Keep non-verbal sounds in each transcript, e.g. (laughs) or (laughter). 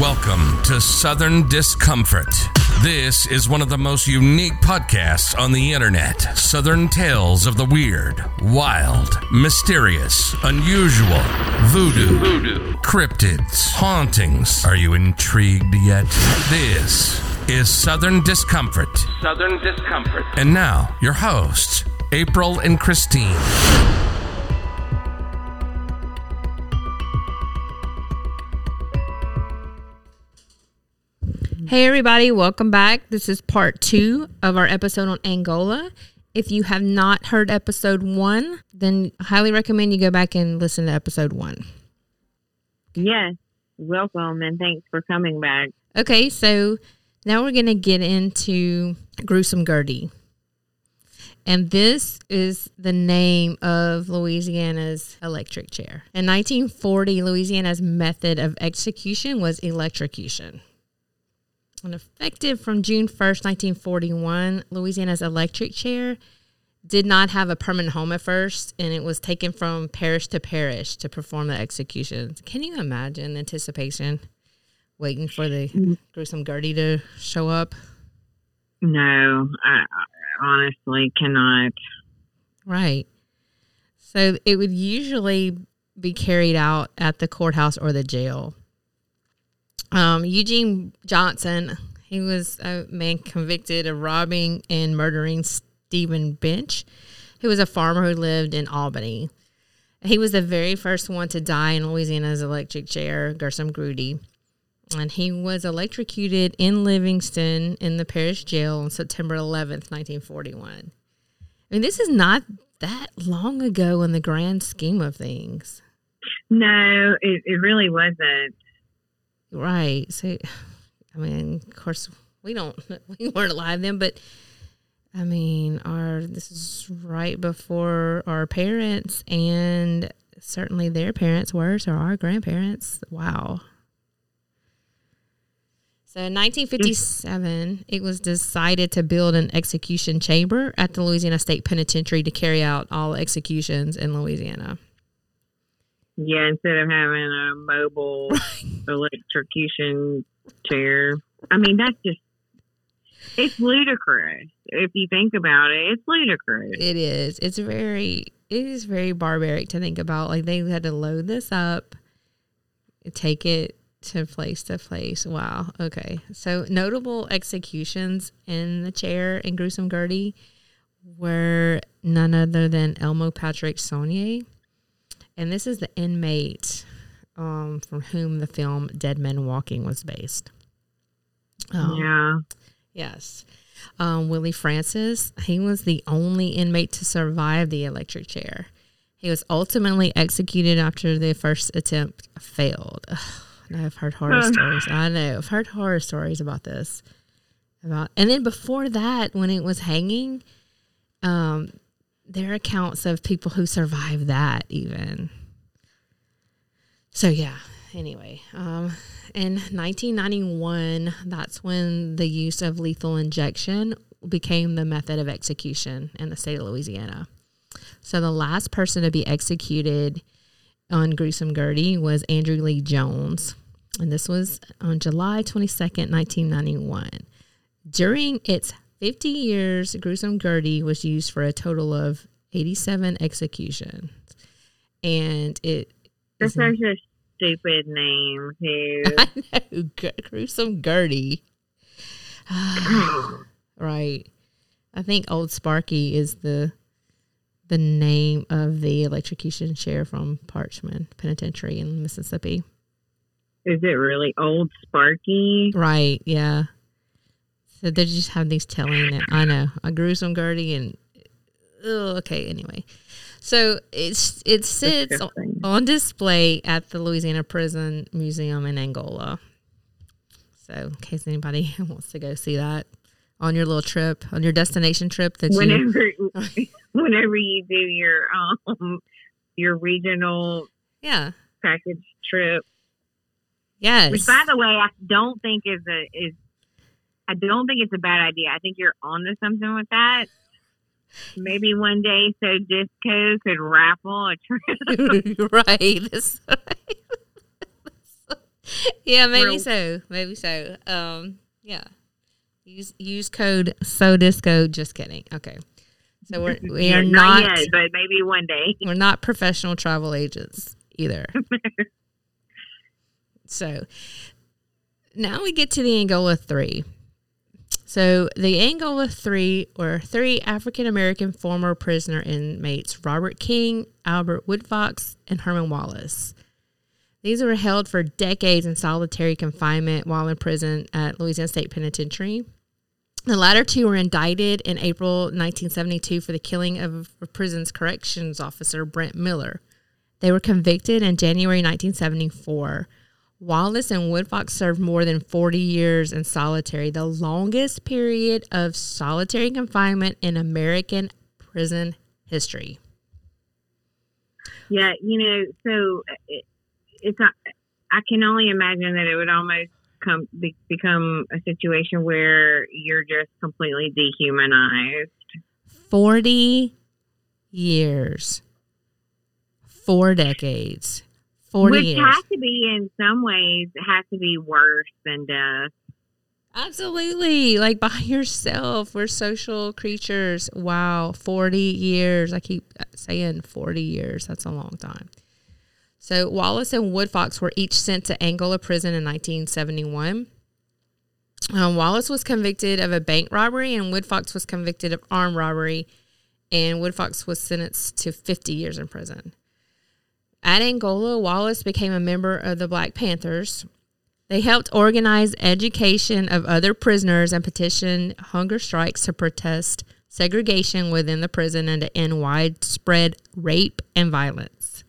Welcome to Southern Discomfort. This is one of the most unique podcasts on the internet. Southern tales of the weird, wild, mysterious, unusual, voodoo, voodoo, cryptids, hauntings. Are you intrigued yet? This is Southern Discomfort. Southern Discomfort. And now, your hosts, April and Christine. Hey, everybody, welcome back. This is part two of our episode on Angola. If you have not heard episode one, then I highly recommend you go back and listen to episode one. Yes, welcome and thanks for coming back. Okay, so now we're going to get into Gruesome Gertie. And this is the name of Louisiana's electric chair. In 1940, Louisiana's method of execution was electrocution. And effective from June 1st, 1941, Louisiana's electric chair did not have a permanent home at first, and it was taken from parish to parish to perform the executions. Can you imagine anticipation, waiting for the mm. gruesome Gertie to show up? No, I honestly cannot. Right. So it would usually be carried out at the courthouse or the jail. Um, Eugene Johnson, he was a man convicted of robbing and murdering Stephen Bench, who was a farmer who lived in Albany. He was the very first one to die in Louisiana's electric chair, Gruesome Gertie. And he was electrocuted in Livingston in the parish jail on September 11th, 1941. I mean, this is not that long ago in the grand scheme of things. No, it, it really wasn't. Right. So, (sighs) I mean, of course, we don't, (laughs) we weren't alive then, but I mean, our, this is right before our parents and certainly their parents were, so our grandparents. Wow. So in 1957, it was decided to build an execution chamber at the Louisiana State Penitentiary to carry out all executions in Louisiana. Yeah, instead of having a mobile (laughs) electrocution chair. I mean, that's just, it's ludicrous. If you think about it, it's ludicrous. It is. It's very, it is very barbaric to think about. Like they had to load this up, take it to place to place. Wow. Okay. So notable executions in the chair in Gruesome Gertie were none other than Elmo Patrick Sonnier. And this is the inmate um, from whom the film Dead Men Walking was based. Um, yeah. Yes. Um, Willie Francis, he was the only inmate to survive the electric chair. He was ultimately executed after the first attempt failed. Ugh, I've heard horror (laughs) stories. I know. I've heard horror stories about this. About and then before that, when it was hanging, um, there are accounts of people who survived that even. So yeah. Anyway, um, in 1991, that's when the use of lethal injection became the method of execution in the state of Louisiana. So the last person to be executed on Gruesome Gertie was Andrew Lee Jones, and this was on July 22nd, 1991. During its 50 years, Gruesome Gertie was used for a total of 87 executions. And it That's such a stupid name, too. (laughs) I know, Gruesome Gertie. (sighs) right. I think Old Sparky is the the name of the electrocution chair from Parchman Penitentiary in Mississippi. Is it really Old Sparky? Right, yeah. So they just have these telling it. I know. A gruesome Gertie and oh, okay, anyway. So it's it sits on display at the Louisiana Prison Museum in Angola. So in case anybody (laughs) wants to go see that on your little trip, on your destination trip that whenever, you (laughs) whenever you do your um your regional yeah package trip. Yes. Which, by the way, I don't think is a is I don't think it's a bad idea. I think you're onto something with that. Maybe one day, so Disco could raffle a trip. (laughs) right. This, yeah, maybe Real- so. Maybe so. Um, yeah. Use use code so disco. Just kidding. Okay. So we're (laughs) we are not, not, yet, but maybe one day. (laughs) we're not professional travel agents either. so now we get to the Angola three. So the Angola three were three African American former prisoner inmates: Robert King, Albert Woodfox, and Herman Wallace. These were held for decades in solitary confinement while in prison at Louisiana State Penitentiary. The latter two were indicted in April 1972 for the killing of a prison's corrections officer, Brent Miller. They were convicted in January 1974. Wallace and Woodfox served more than 40 years in solitary, the longest period of solitary confinement in American prison history. Yeah, you know, so it, it's not, I can only imagine that it would almost come be, become a situation where you're just completely dehumanized. 40 years. Four decades. 40 Which years. has to be, in some ways, has to be worse than death. Absolutely. Like by yourself. We're social creatures. Wow. 40 years. I keep saying 40 years. That's a long time. So Wallace and Woodfox were each sent to Angola prison in 1971. Um, Wallace was convicted of a bank robbery and Woodfox was convicted of armed robbery. And Woodfox was sentenced to 50 years in prison. At Angola, Wallace became a member of the Black Panthers. They helped organize education of other prisoners and petition hunger strikes to protest segregation within the prison and to end widespread rape and violence.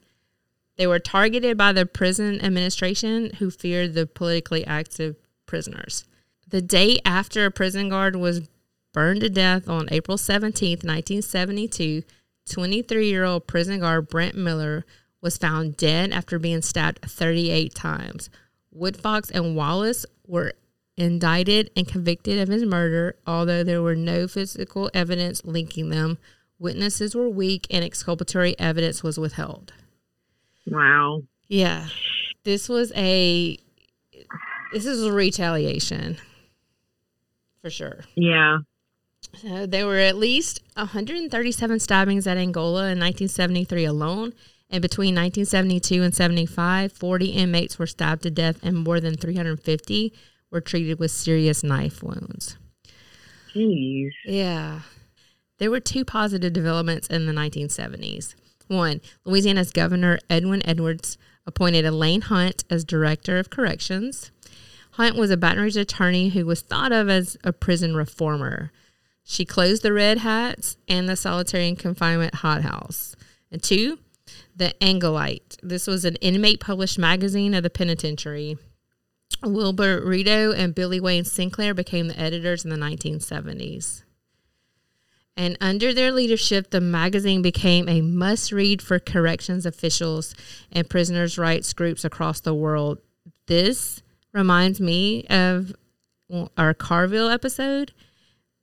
They were targeted by the prison administration who feared the politically active prisoners. The day after a prison guard was burned to death on April 17th, 1972, 23 year old prison guard Brent Miller was found dead after being stabbed 38 times. Woodfox and Wallace were indicted and convicted of his murder, although there were no physical evidence linking them. Witnesses were weak and exculpatory evidence was withheld. Wow. Yeah. This was a this is a retaliation. For sure. Yeah. So there were at least 137 stabbings at Angola in 1973 alone. And between 1972 and 75, 40 inmates were stabbed to death, and more than 350 were treated with serious knife wounds. Jeez. Yeah. There were two positive developments in the 1970s. One, Louisiana's Governor Edwin Edwards appointed Elayn Hunt as Director of Corrections. Hunt was a Baton Rouge attorney who was thought of as a prison reformer. She closed the Red Hats and the solitary and confinement hothouse. And two, the Angolite. This was an inmate published magazine of the penitentiary. Wilbur Rideau and Billy Wayne Sinclair became the editors in the 1970s. And under their leadership, the magazine became a must read for corrections officials and prisoners' rights groups across the world. This reminds me of our Carville episode.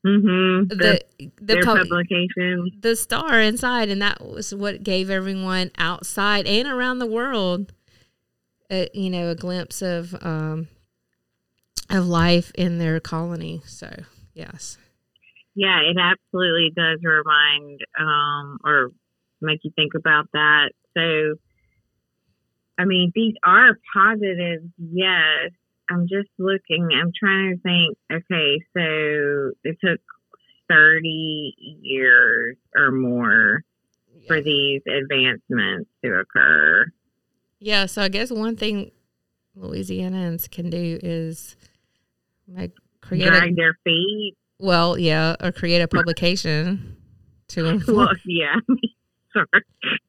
Mm-hmm. The, the, pub- publication. the star inside, and that was what gave everyone outside and around the world, a, you know, a glimpse of um, of life in their colony. So, yes, Yeah, it absolutely does remind um, or make you think about that. So, I mean, these are positives, yes. I'm just looking, I'm trying to think, okay, so it took 30 years or more for these advancements to occur. yeah. So, I guess one thing Louisianans can do is like create Drag a their feet. well, yeah, or create a publication to (laughs) inform Well, yeah. (laughs) Sorry.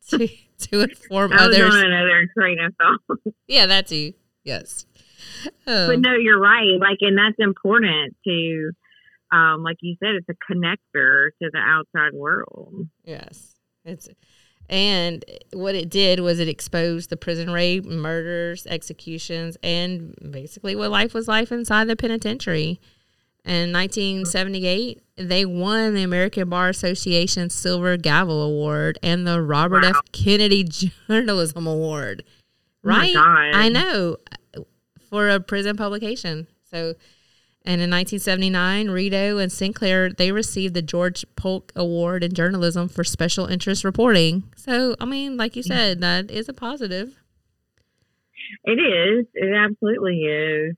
(laughs) to, to inform I was others. on another train of thought. Yeah, that too. Yes. But Um, no, you're right. Like, and that's important to, um, like you said, it's a connector to the outside world. Yes. It's and what it did was it exposed the prison rape, murders, executions, and basically what life was like inside the penitentiary. In 1978, they won the American Bar Association Silver Gavel Award and the Robert Wow. F. Kennedy (laughs) Journalism Award. Oh Right? God. I know. For a prison publication. So, and in 1979, Rideau and Sinclair they received the George Polk Award in journalism for special interest reporting. So, I mean, like you said, that is a positive. It is. It absolutely is.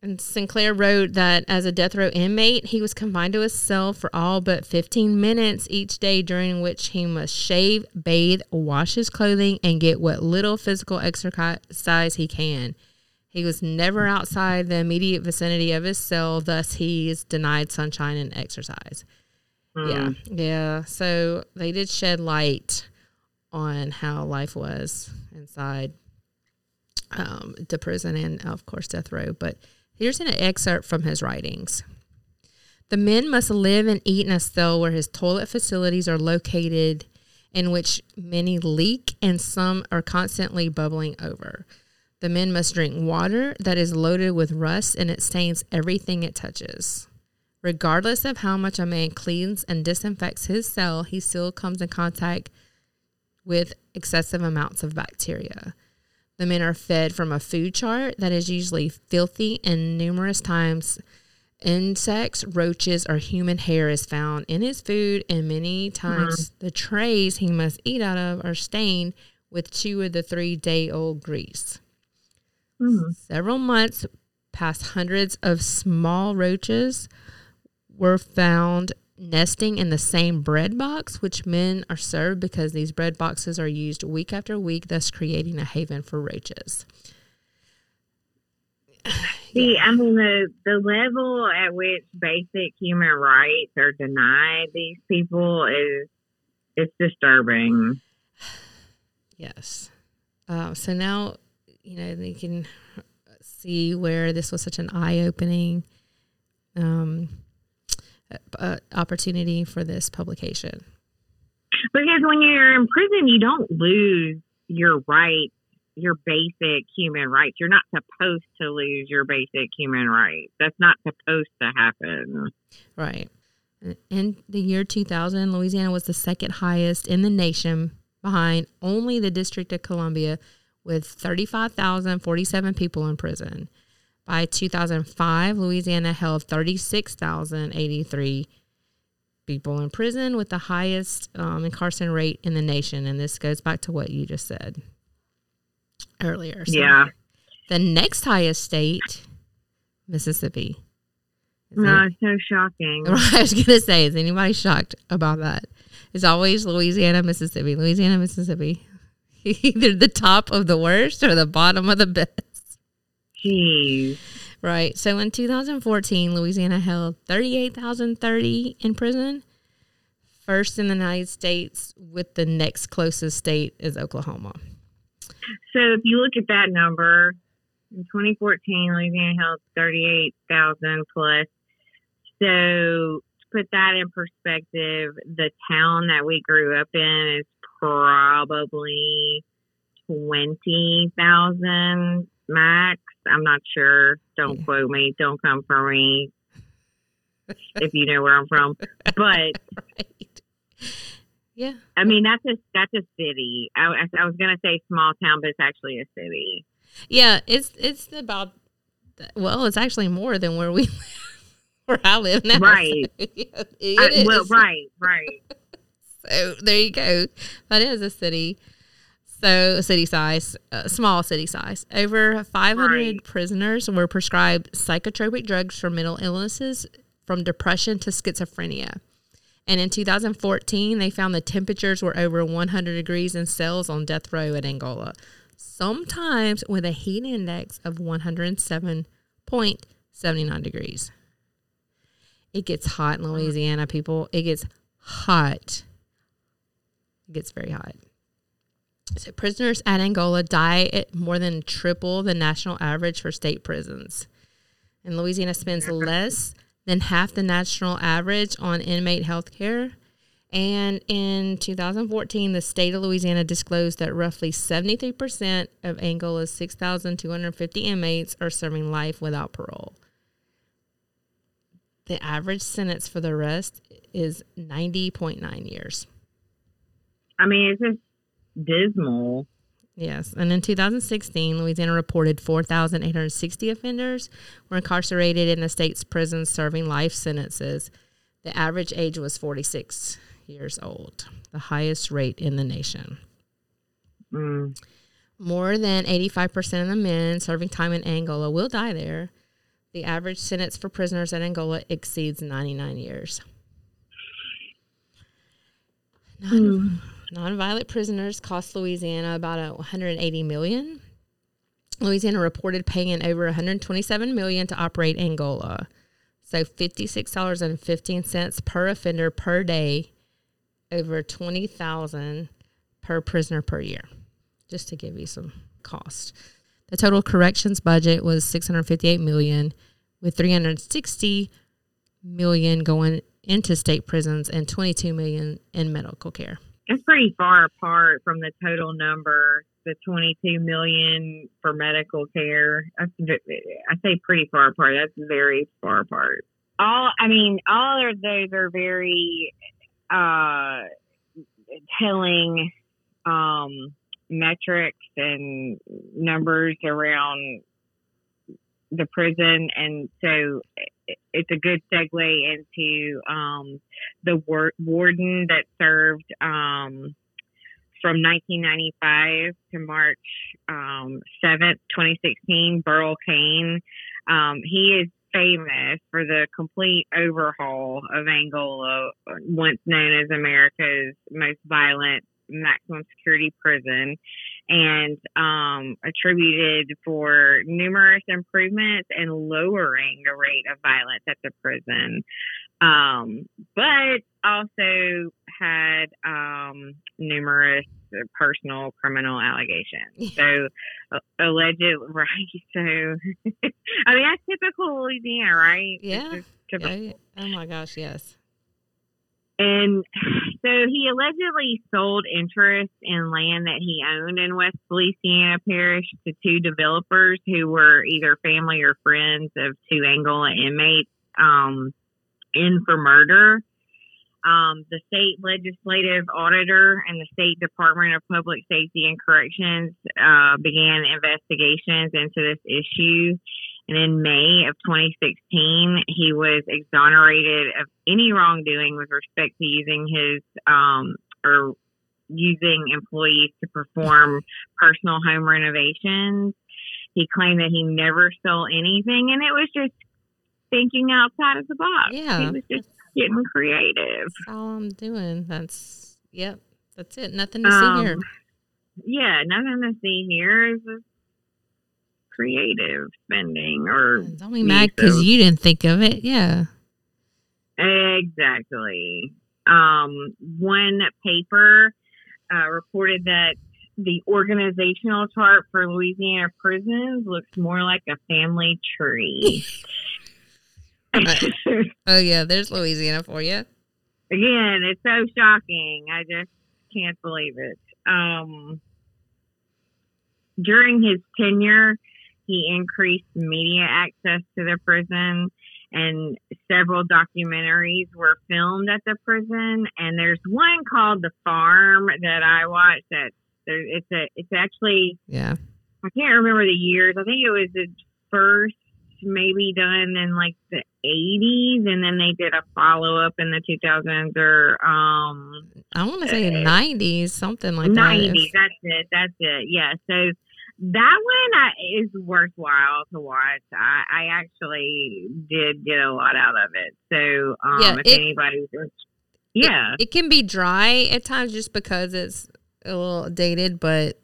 And Sinclair wrote that as a death row inmate, he was confined to his cell for all but 15 minutes each day, during which he must shave, bathe, wash his clothing, and get what little physical exercise he can. He was never outside the immediate vicinity of his cell, thus, he is denied sunshine and exercise. Yeah, yeah. So they did shed light on how life was inside um, the prison and, of course, death row. But Here's an excerpt from his writings. The men must live and eat in a cell where his toilet facilities are located, in which many leak and some are constantly bubbling over. The men must drink water that is loaded with rust and it stains everything it touches. Regardless of how much a man cleans and disinfects his cell, he still comes in contact with excessive amounts of bacteria. The men are fed from a food chart that is usually filthy, and numerous times insects, roaches, or human hair is found in his food, and many times mm-hmm. the trays he must eat out of are stained with two of the three day old grease. Mm-hmm. Several months past, hundreds of small roaches were found nesting in the same bread box, which men are served because these bread boxes are used week after week, thus creating a haven for roaches. (sighs) See, I mean the the level at which basic human rights are denied these people is it's disturbing. (sighs) Yes. Uh, so now you know you can see where this was such an eye opening. Um, uh, opportunity for this publication? Because when you're in prison, you don't lose your rights, your basic human rights. You're not supposed to lose your basic human rights. That's not supposed to happen. Right. In the year 2000, Louisiana was the second highest in the nation behind only the District of Columbia with 35,047 people in prison. By 2005, Louisiana held 36,083 people in prison with the highest um, incarceration rate in the nation. And this goes back to what you just said earlier. So yeah. The next highest state, Mississippi. Is no, it, it's so shocking. (laughs) I was going to say, is anybody shocked about that? It's always Louisiana, Mississippi, Louisiana, Mississippi. (laughs) Either the top of the worst or the bottom of the best. Jeez. Right. So in 2014, Louisiana held 38,030 in prison, first in the United States, with the next closest state is Oklahoma. So if you look at that number, in 2014, Louisiana held 38,000 plus. So to put that in perspective, the town that we grew up in is probably 20,000 max. I'm not sure. Don't quote me. Don't come for me if you know where I'm from. But (laughs) right. yeah, I mean that's a that's a city. I, I was gonna say small town, but it's actually a city. Yeah, it's it's about well, it's actually more than where we (laughs) where I live now. Right. So, (laughs) yeah, I, well, right, right. So there you go. That is a city. So, a city size, uh, small city size. Over 500 right. prisoners were prescribed psychotropic drugs for mental illnesses from depression to schizophrenia. And in 2014, they found the temperatures were over 100 degrees in cells on death row at Angola, sometimes with a heat index of 107.79 degrees. It gets hot in Louisiana, people. It gets hot. Gets very hot. So prisoners at Angola die at more than triple the national average for state prisons. And Louisiana spends less than half the national average on inmate health care. And in 2014, the state of Louisiana disclosed that roughly 73% of Angola's 6,250 inmates are serving life without parole. The average sentence for the rest is 90.9 years. I mean, it's just dismal. Yes. And in 2016, Louisiana reported 4,860 offenders were incarcerated in the state's prisons serving life sentences. The average age was 46 years old, the highest rate in the nation. Mm. More than 85% of the men serving time in Angola will die there. The average sentence for prisoners in Angola exceeds 99 years. Non- Nonviolent prisoners cost Louisiana about a 180 million. Louisiana reported paying over 127 million to operate Angola. So $56.15 per offender per day, over 20,000 per prisoner per year. Just to give you some cost. The total corrections budget was 658 million with 360 million going into state prisons and 22 million in medical care. It's pretty far apart from the total number, the 22 million for medical care. I say pretty far apart. That's very far apart. All, I mean, all of those are very uh, telling um, metrics and numbers around the prison, and so it's a good segue into um, the war- warden that served um, from 1995 to March um, 7th, 2016, Burl Cain. Um, he is famous for the complete overhaul of Angola, once known as America's most violent maximum security prison, and um, attributed for numerous improvements and lowering the rate of violence at the prison um, but also had um, numerous personal criminal allegations. So uh, alleged, (laughs) right? So (laughs) I mean that's typical Louisiana, right? Yeah. typical. Yeah. Oh my gosh, yes. And so he allegedly sold interest in land that he owned in West Feliciana Parish to two developers who were either family or friends of two Angola inmates um, in for murder. Um, the state legislative auditor and the state department of public safety and corrections uh, began investigations into this issue and in May of 2016, he was exonerated of any wrongdoing with respect to using his um, or using employees to perform personal home renovations. He claimed that he never stole anything, and it was just thinking outside of the box. Yeah. he was just getting creative. That's all I'm doing. That's yep. That's it. Nothing to Um, see here. Yeah, nothing to see here is just creative spending or Don't be mad because you didn't think of it. Yeah. Exactly. Um, one paper uh, reported that the organizational chart for Louisiana prisons looks more like a family tree. Right. (laughs) (laughs) Oh yeah, there's Louisiana for you. Again, it's so shocking. I just can't believe it. Um, during his tenure, he increased media access to the prison, and several documentaries were filmed at the prison. And there's one called "The Farm" that I watched. That there, it's a, it's actually Yeah. I can't remember the years. I think it was the first maybe done in like the 80s and then they did a follow up in the 2000s or um I want to say Uh, nineties, something like 90s. that. That's it. That's it. Yeah. So that one I, is worthwhile to watch. I, I actually did get a lot out of it. So um, Yeah, if it- anybody's, yeah, It can be dry at times just because it's a little dated, but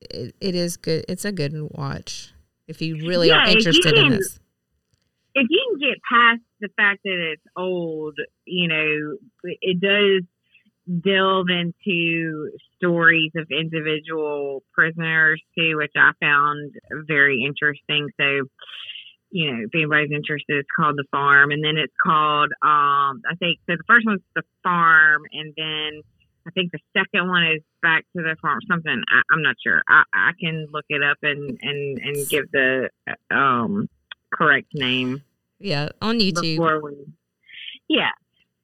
it, it is good. It's a good watch if you really Yeah, are interested in this. if you can get past the fact that it's old, you know, it does delve into stories of individual prisoners too, which I found very interesting. So, you know, if anybody's interested, it's called The Farm, and then it's called, um, I think, so the first one's The Farm, and then I think the second one is Back to the Farm, something. I, I'm not sure. I, I can look it up and, and, and give the um, correct name Yeah, on YouTube. we yeah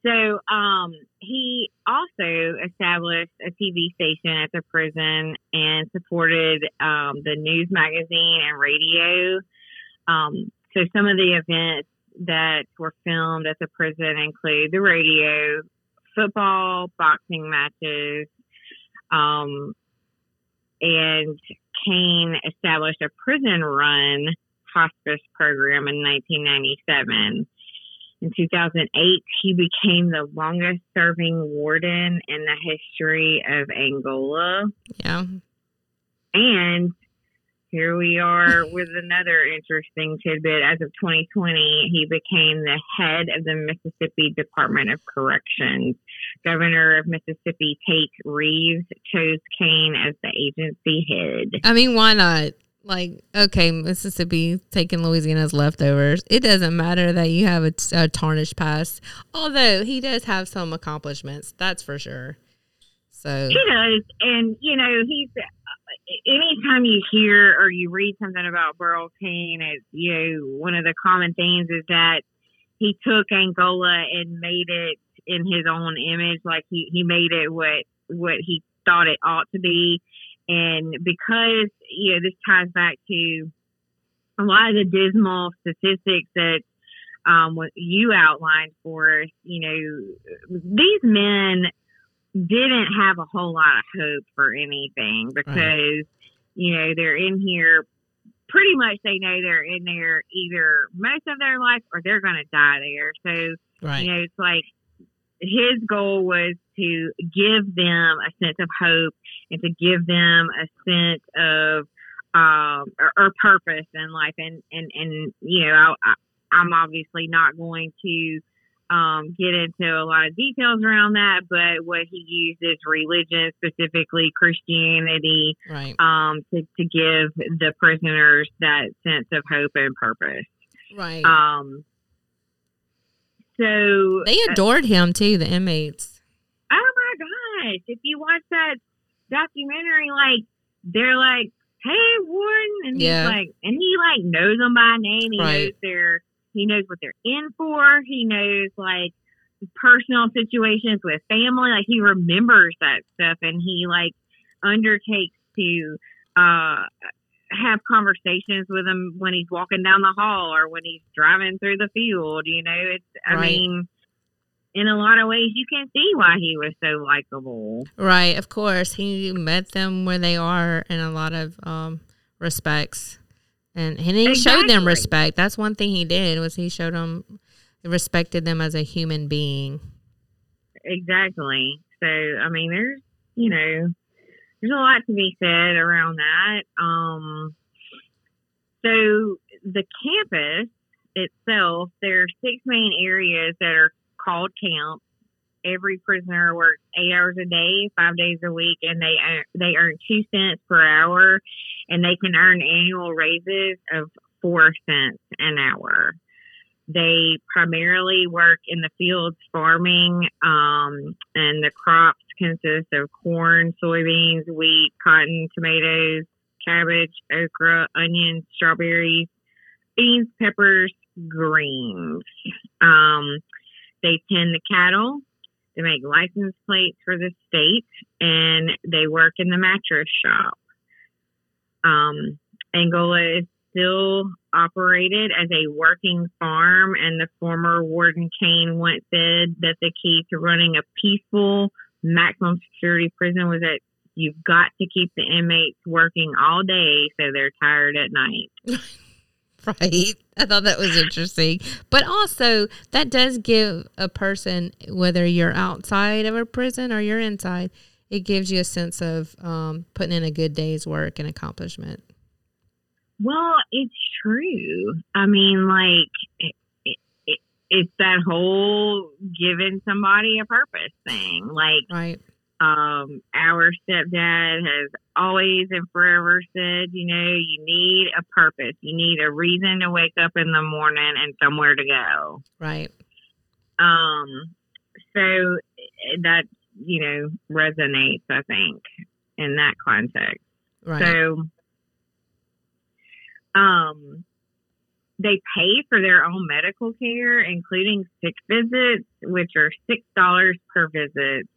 So um, he also established a TV station at the prison and supported um, the news magazine and radio. Um, so some of the events that were filmed at the prison include the radio, football, boxing matches, um, and Cain established a prison run hospice program in 1997. In 2008, he became the longest serving warden in the history of Angola. Yeah. And here we are with another interesting tidbit. As of 2020, he became the head of the Mississippi Department of Corrections. Governor of Mississippi Tate Reeves chose Cain as the agency head. I mean, why not? Like, okay, Mississippi taking Louisiana's leftovers. It doesn't matter that you have a, a tarnished past, although he does have some accomplishments. That's for sure. So He does, and you know he's. Uh, anytime you hear or you read something about Burl Cain, it's you know one of the common themes is that he took Angola and made it in his own image, like he he made it what what he thought it ought to be, and because you know this ties back to a lot of the dismal statistics that um, what you outlined for us. You know, these men didn't have a whole lot of hope for anything because you know they're in here pretty much they know they're in there either most of their life or they're going to die there so right, you know it's like his goal was to give them a sense of hope and to give them a sense of um or, or purpose in life and and and you know I, i'm obviously not going to um, get into a lot of details around that, but what he used is religion, specifically Christianity, right, um, to, to give the prisoners that sense of hope and purpose. right. Um, so they adored him too, the inmates. oh my gosh, if you watch that documentary, like they're like, "Hey, Warren," and Yeah. he's like, and he like knows them by name. He Right. knows their, he knows what they're in for. He knows like personal situations with family. Like he remembers that stuff, and he like undertakes to uh have conversations with him when he's walking down the hall or when he's driving through the field. You know, it's. I Right. mean in a lot of ways you can see why he was so likable. Right, of course. He met them where they are in a lot of um, respects, and, and he showed them respect. That's one thing he did was he showed them, respected them as a human being. Exactly. So I mean there's you know, there's a lot to be said around that. Um so the campus itself, there are six main areas that are called camps. Every prisoner works eight hours a day, five days a week, and they earn, they earn two cents per hour, and they can earn annual raises of four cents an hour. They primarily work in the fields farming, um, and the crops consist of corn, soybeans, wheat, cotton, tomatoes, cabbage, okra, onions, strawberries, beans, peppers, greens. Um, they tend the cattle. They make license plates for the state, and they work in the mattress shop. Um, Angola is still operated as a working farm, and the former Warden Cain once said that the key to running a peaceful, maximum security prison was that you've got to keep the inmates working all day so they're tired at night. (laughs) Right. I thought that was interesting. But also, that does give a person, whether you're outside of a prison or you're inside, it gives you a sense of um, putting in a good day's work and accomplishment. Well, it's true. I mean, like, it's that whole giving somebody a purpose thing. Like, Right. um, our stepdad has always and forever said, you know, you need a purpose. You need a reason to wake up in the morning and somewhere to go. Right. Um, so that, you know, resonates, I think, in that context. Right. So, um, they pay for their own medical care, including sick visits, which are six dollars per visit.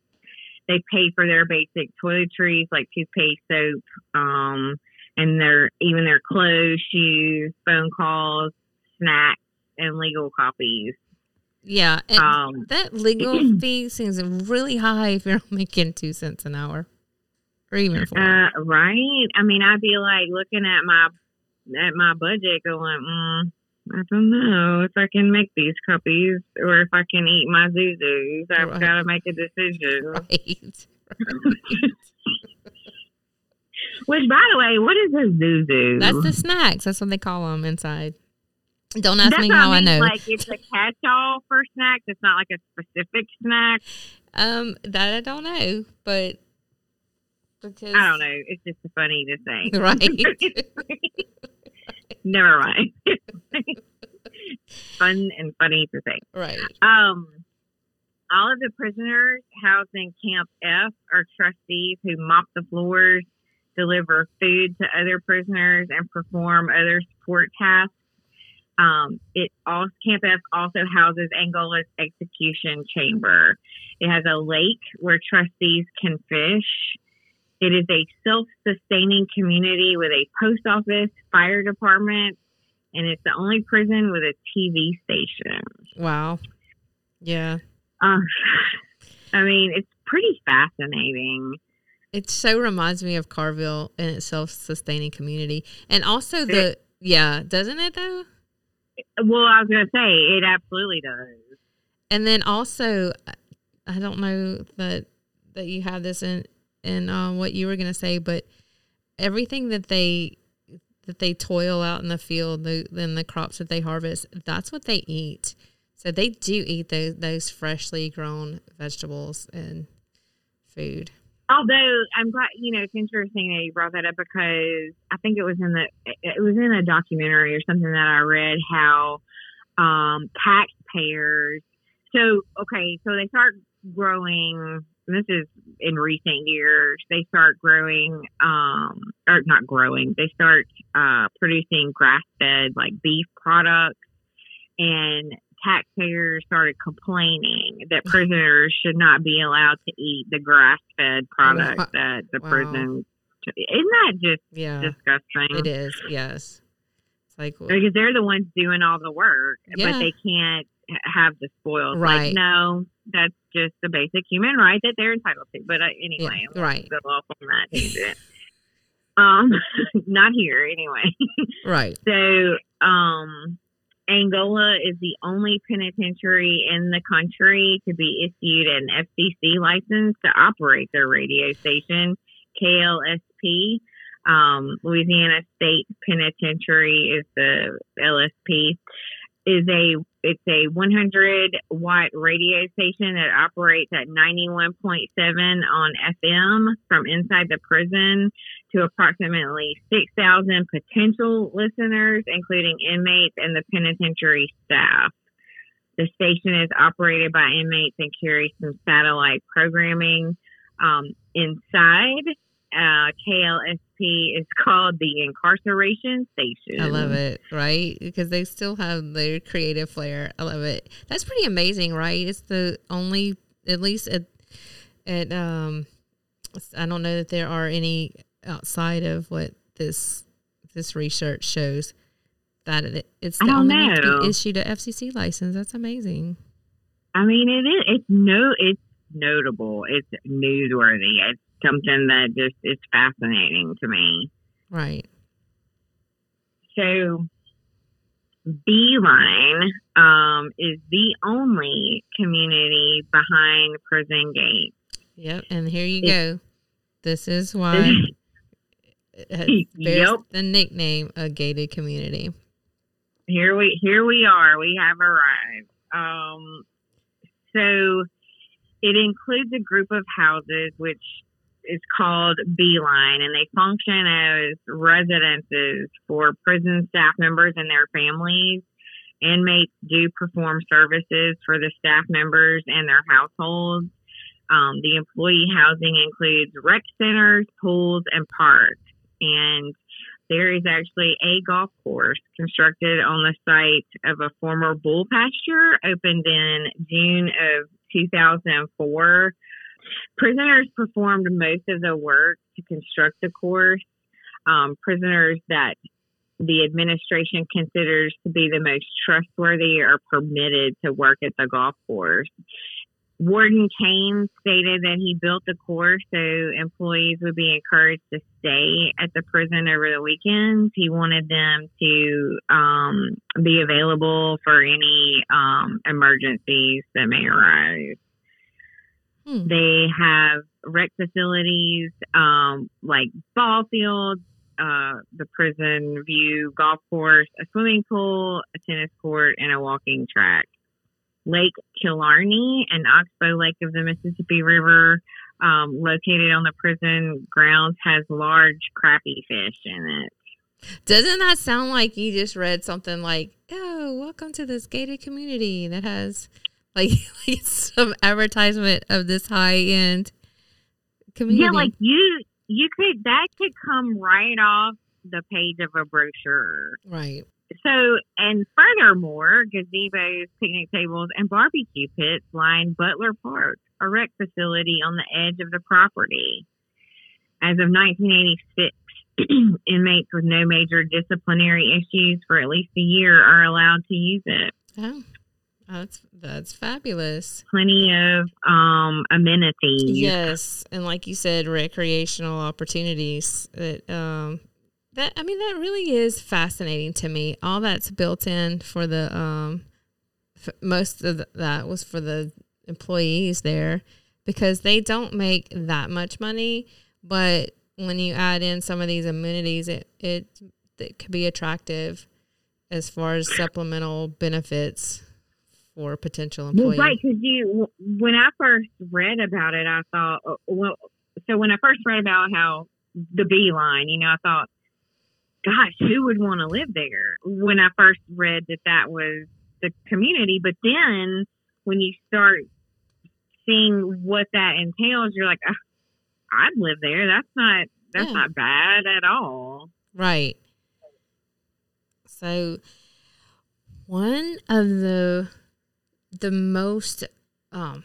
They pay for their basic toiletries like toothpaste, soap, um, and their even their clothes, shoes, phone calls, snacks, and legal copies. Yeah, and Um, that legal (clears throat) fee seems really high if you're (laughs) making two cents an hour, or even four. Uh, right. I mean, I'd be like looking at my at my budget, going, mm, I don't know if I can make these copies or if I can eat my zuzus. I've Right. got to make a decision. (laughs) right. Which, by the way, what is a zuzu? That's the snacks. That's what they call them inside. Don't ask That's me how I, mean, know. Like it's a catch-all for snacks. It's not like a specific snack. um, that I don't know, but because I don't know. It's just funny to say. (laughs) Right. (laughs) Never mind. (laughs) Fun and funny to say. right. Um, all of the prisoners housed in Camp F are trustees who mop the floors, deliver food to other prisoners, and perform other support tasks. Um, it also Camp F also houses Angola's execution chamber. It has a lake where trustees can fish. It is a self-sustaining community with a post office, fire department, and it's the only prison with a TV station. Wow. Yeah. Uh, (laughs) I mean, it's pretty fascinating. It so reminds me of Carville and its self-sustaining community, and also the yeah, doesn't it though? Well, I was going to say, it absolutely does. And then also, I don't know that that you have this in in um, what you were going to say, but everything that they that they toil out in the field, the then the crops that they harvest, that's what they eat. So they do eat those those freshly grown vegetables and food. Although I'm glad, you know, it's interesting that you brought that up because I think it was in the it was in a documentary or something that I read how um, taxpayers. So okay, so they start growing. This is in recent years. They start growing, um, or not growing. They start uh, producing grass fed like beef products, and taxpayers started complaining that (laughs) prisoners should not be allowed to eat the grass fed products Wow. that the Wow. prison. Isn't that just Yeah, disgusting? it is. Yes, it's like Because they're the ones doing all the work, Yeah. but they can't have the spoils. Right. Like, no, that's just the basic human right that they're entitled to. But uh, anyway, Yeah, right. Go off on that tangent. um, (laughs) not here anyway. right. (laughs) So, um, Angola is the only penitentiary in the country to be issued an FCC license to operate their radio station, KLSP. Um, Louisiana State Penitentiary is the LSP. Is a it's a 100 watt radio station that operates at 91.7 on FM from inside the prison to approximately 6,000 potential listeners, including inmates and the penitentiary staff. The station is operated by inmates and carries some satellite programming. Um, inside, uh, KLSP is (laughs) called the Incarceration Station. I love it, right? Because they still have their creative flair. I love it. That's pretty amazing, right? It's the only, at least at, at um, I don't know that there are any outside of what this this research shows that it, it's the only one to know. issued a FCC license. That's amazing. I mean, it is. It's no. It's notable. It's newsworthy. It's something that just is fascinating to me. Right. So, B-Line um, is the only community behind prison gates. Yep. And here you It- go. This is (laughs) why it has- bears Yep. the nickname a gated community. here we here we are. We have arrived. Um, so it includes a group of houses which is called B-Line, and they function as residences for prison staff members and their families. Inmates do perform services for the staff members and their households. Um, the employee housing includes rec centers, pools, and parks. And there is actually a golf course constructed on the site of a former bull pasture opened in June of 2004. Prisoners performed most of the work to construct the course. Um, prisoners that the administration considers to be the most trustworthy are permitted to work at the golf course. Warden Cain stated that he built the course so employees would be encouraged to stay at the prison over the weekends. He wanted them to um, be available for any um, emergencies that may arise. Hmm. They have rec facilities um, like ball fields, uh, the prison view golf course, a swimming pool, a tennis court, and a walking track. Lake Killarney and Oxbow Lake of the Mississippi River, um, located on the prison grounds, has large crappie fish in it. Doesn't that sound like you just read something like, "Oh, welcome to this gated community that has like, (laughs) like some advertisement of this high end community?" Yeah, like you, you could that could come right off the page of a brochure. right. So, and furthermore, gazebos, picnic tables, and barbecue pits line Butler Park, a rec facility on the edge of the property. As of 1986, (clears throat) inmates with no major disciplinary issues for at least a year are allowed to use it. Oh, that's that's fabulous. Plenty of um, amenities. Yes, and like you said, recreational opportunities. That um, that I mean, that really is fascinating to me. All that's built in for the um, f- most of the, that was for the employees there because they don't make that much money, but when you add in some of these amenities, it it it could be attractive as far as supplemental benefits for a potential Well, employee. right, because you, when I first read about it, I thought, uh, well, so when I first read about how the B-Line, you know, I thought, gosh, who would want to live there? When I first read that that was the community, but then when you start seeing what that entails, you're like, "Ah, I'd live there. That's not that's Yeah. not bad at all. Right. So one of the the most um,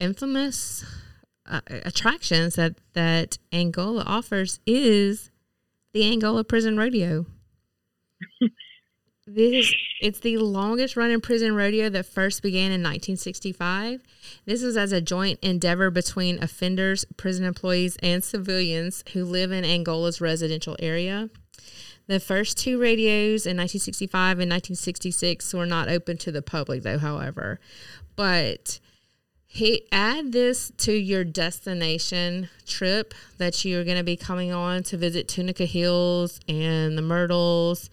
infamous uh, attractions that that Angola offers is the Angola Prison Rodeo. (laughs) this it's the longest running prison rodeo that first began in 1965. This is as a joint endeavor between offenders, prison employees, and civilians who live in Angola's residential area. The first two radios in 1965 and 1966 were not open to the public, though, however. But he add this to your destination trip that you're going to be coming on to visit Tunica Hills and the Myrtles,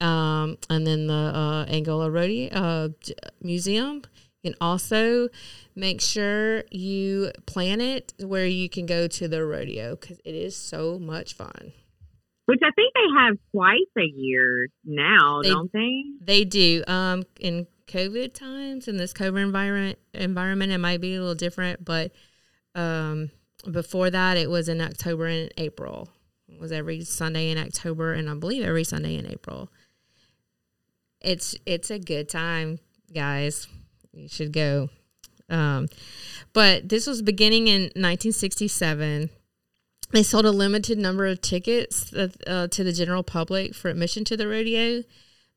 um, and then the uh, Angola Rodeo uh, Museum. Can also make sure you plan it where you can go to the rodeo because it is so much fun. Which I think they have twice a year now, They- don't they? They do. Um, in COVID times, in this COVID environment, environment, it might be a little different, but um, before that, it was in October and April. It was every Sunday in October, and I believe every Sunday in April. It's it's a good time, guys. You should go. Um, but this was beginning in 1967. They sold a limited number of tickets uh, to the general public for admission to the rodeo.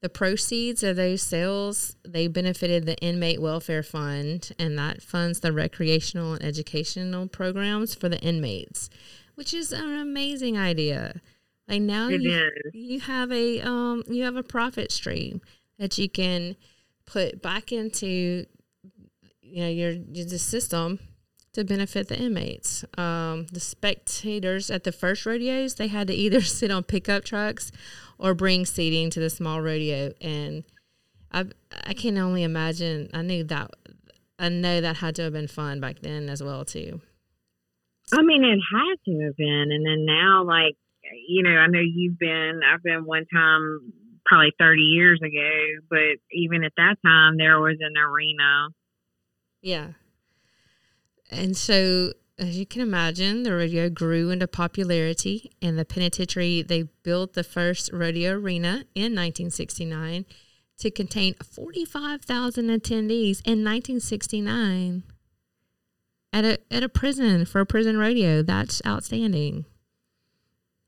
The proceeds of those sales they benefited the inmate welfare fund, and that funds the recreational and educational programs for the inmates, which is an amazing idea. Like now It you, is. you have a um you have a profit stream that you can put back into you know your, your the system to benefit the inmates. Um, the spectators at the first rodeos they had to either (laughs) sit on pickup trucks or bring seating to the small rodeo, and I I can only imagine. I knew that I know that had to have been fun back then as well too. I mean, it had to have been. And then now, like, you know, I know you've been, I've been one time probably 30 years ago, but even at that time, there was an arena. Yeah. And so as you can imagine, the rodeo grew into popularity, and the penitentiary they built the first rodeo arena in 1969 to contain 45,000 attendees in 1969 at a at a prison for a prison rodeo. That's outstanding.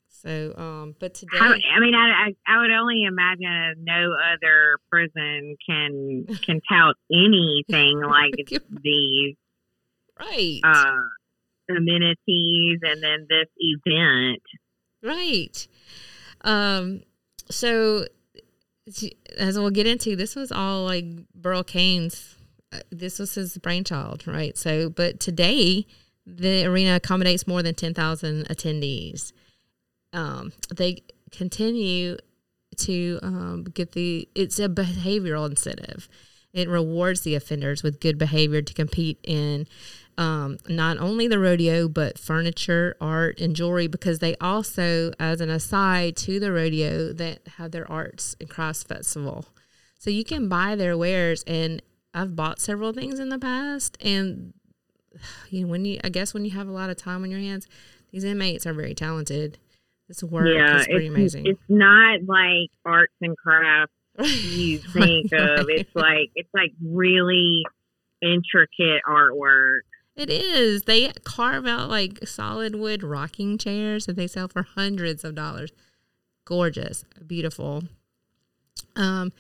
So, um, but today, I, I mean, I, I I would only imagine no other prison can can tout (laughs) anything like these right, uh, amenities and then this event. right. Um, so as we'll get into, this was all like Burl Cain's. uh, This was his brainchild, right? So, but today the arena accommodates more than ten thousand attendees. Um, they continue to um, get the. It's a behavioral incentive. It rewards the offenders with good behavior to compete in um, not only the rodeo, but furniture, art, and jewelry, because they also, as an aside to the rodeo, they have their arts and crafts festival. So you can buy their wares, and I've bought several things in the past, and (sighs) you know, when you, I guess, when you have a lot of time on your hands, these inmates are very talented. This work yeah, is pretty it's, amazing. it's not like arts and crafts you (laughs) think of. It's like it's like really intricate artwork. It is. They carve out like solid wood rocking chairs that they sell for hundreds of dollars. Gorgeous, beautiful. Um,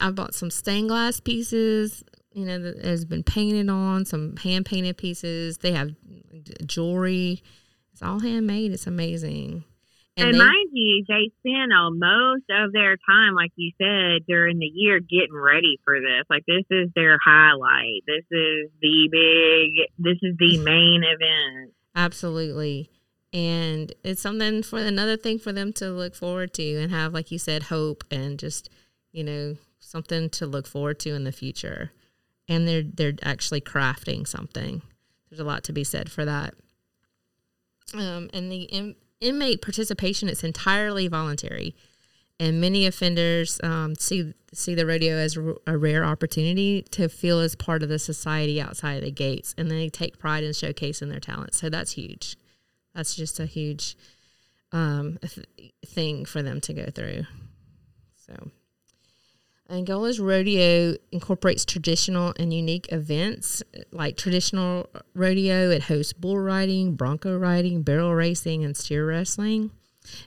I bought some stained glass pieces. You know that has been painted on some hand painted pieces. They have jewelry. It's all handmade. It's amazing. And, they- mind you, they spend most of their time, like you said, during the year getting ready for this. Like this is their highlight. This is the big. This is the main event. Absolutely. And it's something for another thing for them to look forward to and have, like you said, hope and just, you know, something to look forward to in the future. And they're they're actually crafting something. There's a lot to be said for that. Um, and the inmate participation is entirely voluntary, and many offenders um, see see the rodeo as a rare opportunity to feel as part of the society outside of the gates, and they take pride in showcasing their talents. So that's huge. That's just a huge um, th- thing for them to go through. So. Angola's rodeo incorporates traditional and unique events like traditional rodeo. It hosts bull riding, bronco riding, barrel racing, and steer wrestling.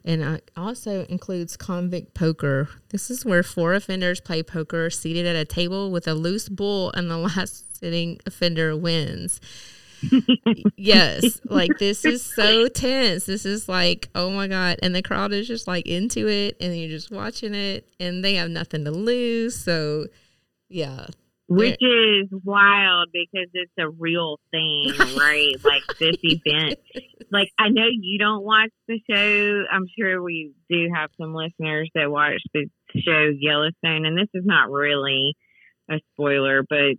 And uh, also includes convict poker. This is where four offenders play poker seated at a table with a loose bull, and the last sitting offender wins. Yes, (laughs) like this is so tense. This is like, oh my god, and the crowd is just like into it, and you're just watching it, and they have nothing to lose. So, yeah, Which is wild because it's a real thing, right? (laughs) like this event. Like I know you don't watch the show. I'm sure we do have some listeners that watch the show Yellowstone, and this is not really a spoiler, but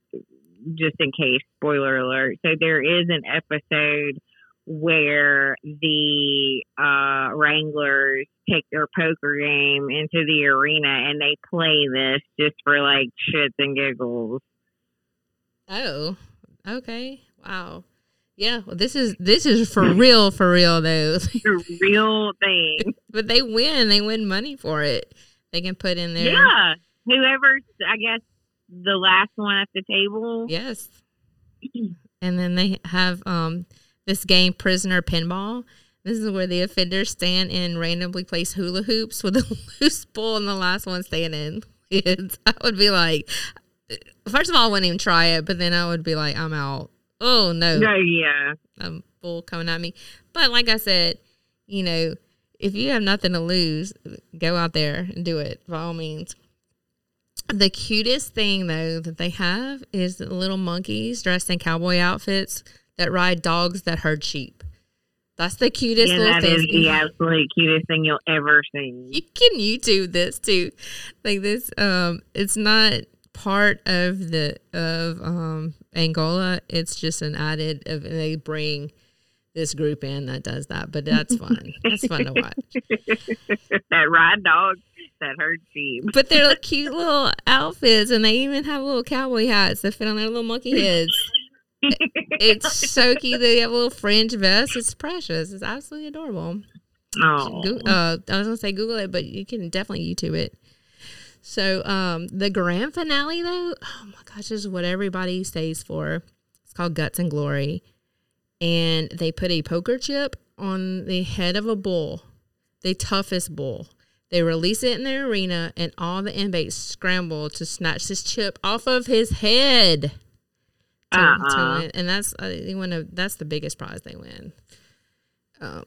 just in case, spoiler alert. So there is an episode where the uh, Wranglers take their poker game into the arena and they play this just for like shits and giggles. Oh, okay, wow, yeah. Well, this is this is for real, for real though. (laughs) A real thing. (laughs) but they win. They win money for it. They can put in there. Yeah. Whoever's, I guess, the last one at the table. Yes. (clears throat) And then they have um, this game, Prisoner Pinball. This is where the offenders stand and randomly place hula hoops with a (laughs) loose ball and the last one staying in. (laughs) It's, I would be like, first of all, I wouldn't even try it, but then I would be like, I'm out. Oh, no. No, yeah. a bull coming at me. But like I said, you know, if you have nothing to lose, go out there and do it by all means. The cutest thing though that they have is the little monkeys dressed in cowboy outfits that ride dogs that herd sheep. That's the cutest Yeah, little that thing. is the absolute cutest thing you'll ever see. you can YouTube this too. Like this, um, it's not part of the of um Angola. It's just an added of they bring this group in that does that. But that's fun. that's fun to watch. (laughs) that ride dog that herd sheep. But they're like cute little outfits, and they even have little cowboy hats that fit on their little monkey heads. (laughs) it's so cute. They have a little fringe vest. It's precious. It's absolutely adorable. Oh, uh, I was gonna say Google it, but you can definitely YouTube it. So um, the grand finale, though, oh my gosh, is what everybody stays for. It's called Guts and Glory, and they put a poker chip on the head of a bull, the toughest bull. They release it in the arena, and all the inmates scramble to snatch this chip off of his head. To, to Uh-uh. win. And that's uh, they win a, that's the biggest prize they win. Um,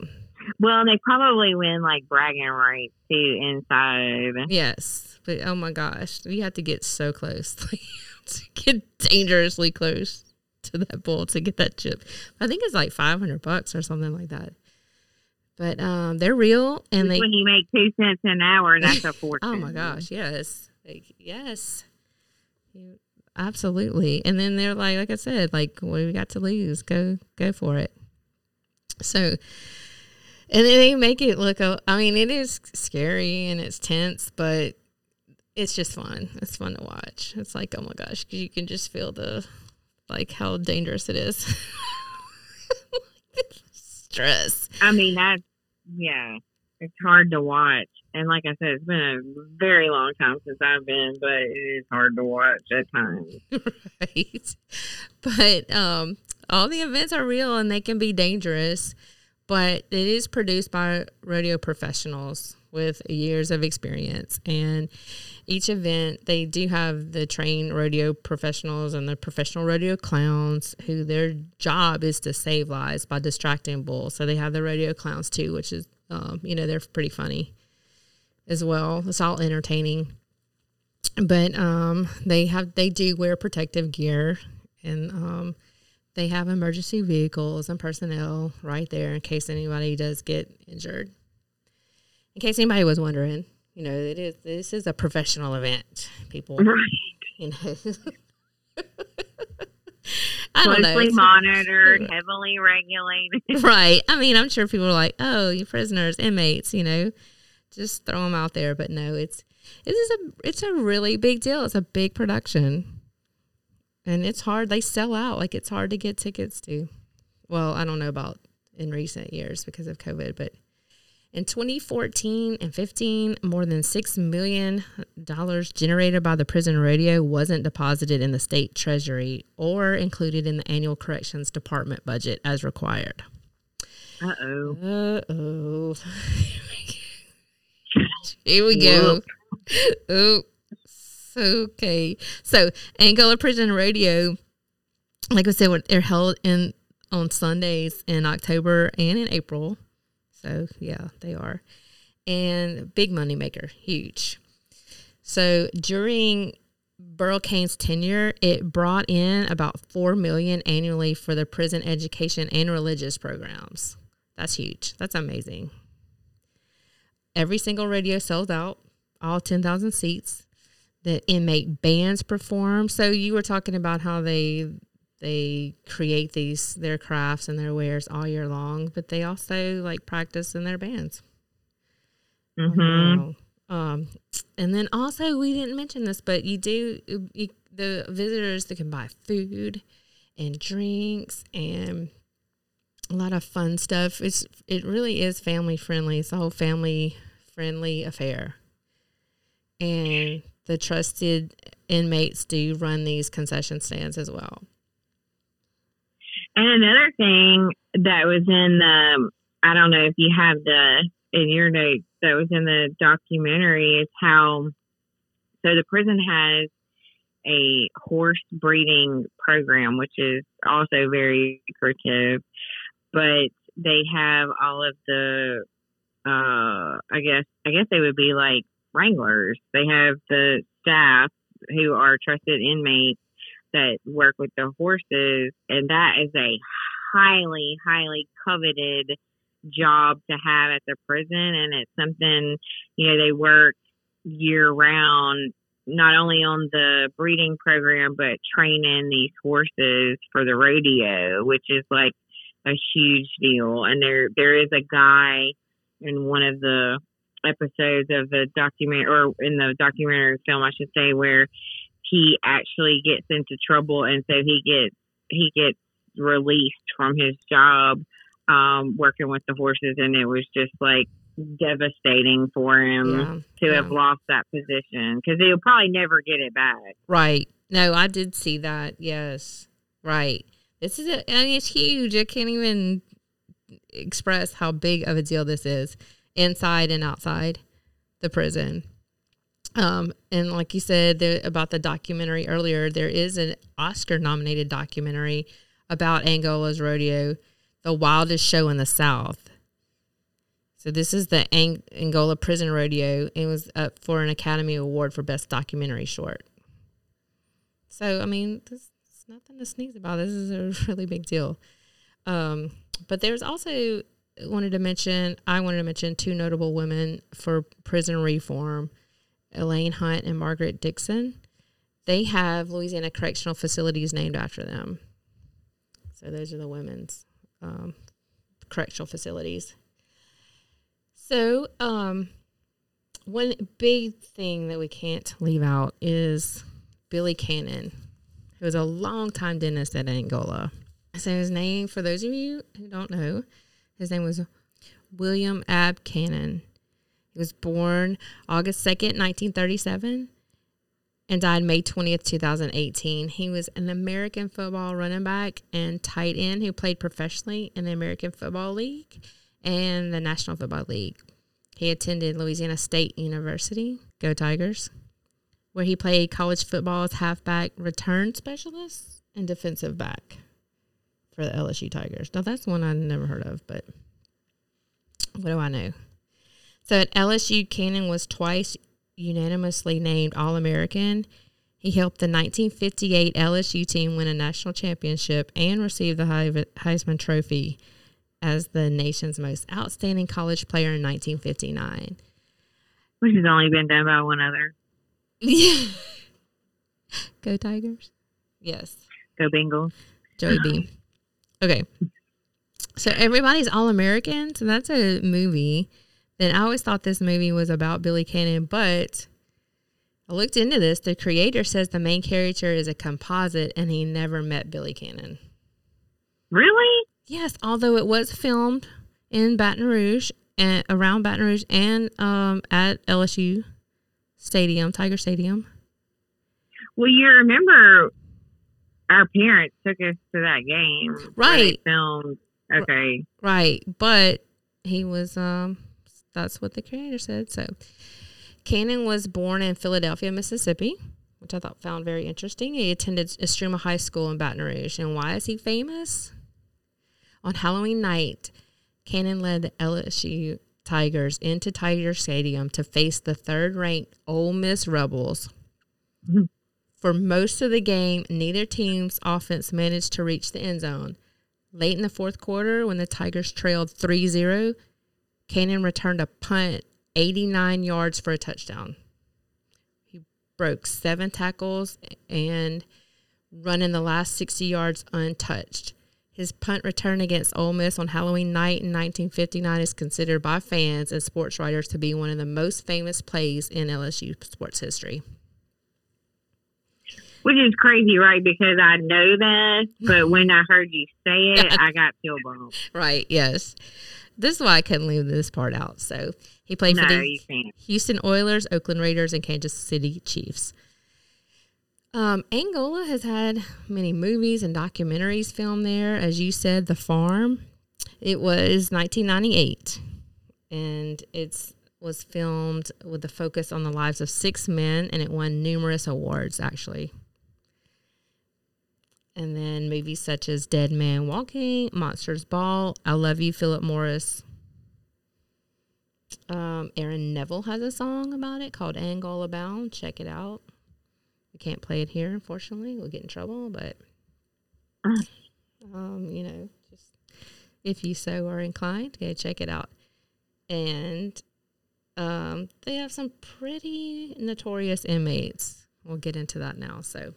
well, they probably win like bragging rights too inside. Yes, but oh my gosh, you have to get so close, (laughs) to get dangerously close to that bull to get that chip. I think it's like five hundred bucks or something like that. But um, they're real, and they. when you make two cents an hour, that's a fortune. (laughs) Oh my gosh, yes, like, yes, absolutely. And then they're like, like I said, like what do we got to lose? Go, go for it. So, and then they make it look. I mean, it is scary and it's tense, but it's just fun. It's fun to watch. It's like, oh my gosh, 'cause you can just feel the like how dangerous it is. (laughs) (laughs) Stress. I mean, that's yeah, it's hard to watch. And like I said, it's been a very long time since I've been, but it is hard to watch at times. (laughs) right? But um, all the events are real and they can be dangerous, but it is produced by rodeo professionals with years of experience. And each event, they do have the trained rodeo professionals and the professional rodeo clowns who their job is to save lives by distracting bulls. So they have the rodeo clowns too, which is, um, you know, they're pretty funny as well. It's all entertaining but um, they have they do wear protective gear and um, they have emergency vehicles and personnel right there in case anybody does get injured. In case anybody was wondering, you know, it is this is a professional event. People, Right. you know. (laughs) I don't know. Closely It's- monitored, heavily regulated. (laughs) right. I mean, I'm sure people are like, "Oh, you prisoners, inmates," you know, just throw them out there. But no, it's it is a it's a really big deal. It's a big production, and it's hard. They sell out. Like it's hard to get tickets to. Well, I don't know about in recent years because of COVID, but in 2014 and 15, more than six million dollars generated by the prison radio wasn't deposited in the state treasury or included in the annual corrections department budget as required. Uh oh. Uh oh. (laughs) Here we go. Oh, okay. So, Angola Prison Rodeo, like I said, they're held in on Sundays in October and in April. So, yeah, they are. And big money maker, huge. So, during Burl Cain's tenure, it brought in about four million annually for the prison education and religious programs. That's huge. That's amazing. Every single radio sells out, all 10,000 seats. The inmate bands perform. So you were talking about how they they create these their crafts and their wares all year long, but they also like practice in their bands. hmm Um, and then also we didn't mention this, but you do you, the visitors that can buy food and drinks and a lot of fun stuff. It's it really is family friendly. It's a whole family friendly affair, and the trusted inmates do run these concession stands as well. And another thing that was in the, I don't know if you have the in your notes that was in the documentary is how, so the prison has a horse breeding program, which is also very lucrative, but they have all of the, uh, I guess, I guess they would be like wranglers. They have the staff who are trusted inmates that work with the horses, and that is a highly, highly coveted job to have at the prison. And it's something, you know, they work year round, not only on the breeding program, but training these horses for the rodeo, which is like a huge deal. And there, there is a guy in one of the episodes of the document or in the documentary film, I should say, where he actually gets into trouble and so he gets he gets released from his job um, working with the horses, and it was just like devastating for him Yeah, to yeah. have lost that position because he'll probably never get it back. Right. No, I did see that. Yes. Right. This is a, I mean, it's huge. I can't even express how big of a deal this is inside and outside the prison. Um, and like you said there, about the documentary earlier, there is an Oscar nominated documentary about Angola's rodeo, The Wildest Show in the South. So this is the Ang- Angola Prison Rodeo. It was up for an Academy Award for Best Documentary Short. So I mean, this is nothing to sneeze about. This is a (laughs) really big deal. Um, but there's also wanted to mention. I wanted to mention two notable women for prison reform: Elayn Hunt and Margaret Dixon. They have Louisiana correctional facilities named after them. So those are the women's um, correctional facilities. So, um, one big thing that we can't leave out is Billy Cannon, who was a longtime dentist at Angola. So his name, for those of you who don't know, his name was William Abb Cannon. Was born August 2nd, 1937, and died May 20th, 2018. He was an American football running back and tight end who played professionally in the American Football League and the National Football League. He attended Louisiana State University, go Tigers, where he played college football as halfback return specialist and defensive back for the LSU Tigers. Now, that's one I've never heard of, but what do I know? So at LSU, Cannon was twice unanimously named All American. He helped the 1958 LSU team win a national championship and receive the Heisman Trophy as the nation's most outstanding college player in 1959. Which has only been done by one other. (laughs) Go Tigers. Yes. Go Bengals. Joey B. Okay. So everybody's all American. So that's a movie. Then I always thought this movie was about Billy Cannon, but I looked into this. The creator says the main character is a composite and he never met Billy Cannon. Really? Yes, although it was filmed in Baton Rouge and around Baton Rouge and um, at LSU Stadium, Tiger Stadium. Well, you remember our parents took us to that game. Right. filmed. Okay. Right, but he was um that's what the creator said. So Cannon was born in Philadelphia, Mississippi, which I thought found very interesting. He attended Istrouma High School in Baton Rouge. And why is he famous? On Halloween night, Cannon led the LSU Tigers into Tiger Stadium to face the third ranked Ole Miss Rebels. Mhm. For most of the game, neither team's offense managed to reach the end zone. Late in the fourth quarter, when the Tigers trailed 3 0, Cannon returned a punt 89 yards for a touchdown. He broke seven tackles and running the last 60 yards untouched. His punt return against Ole Miss on Halloween night in 1959 is considered by fans and sports writers to be one of the most famous plays in LSU sports history. Which is crazy, right? Because I know that, but (laughs) when I heard you say it, I got chill bumps. Right, yes. This is why I couldn't leave this part out. So he played No, for the. Houston Oilers, Oakland Raiders, and Kansas City Chiefs. Um, Angola has had many movies and documentaries filmed there. As you said, The Farm. It was 1998, and it's was filmed with the focus on the lives of six men, and it won numerous awards actually. And then movies such as Dead Man Walking, Monsters Ball, I Love You, Philip Morris, um, Aaron Neville has a song about it called Angola Bound. Check it out. We can't play it here, unfortunately. We'll get in trouble, but um, you know, just if you so are inclined, go check it out. And um, they have some pretty notorious inmates. We'll get into that now. So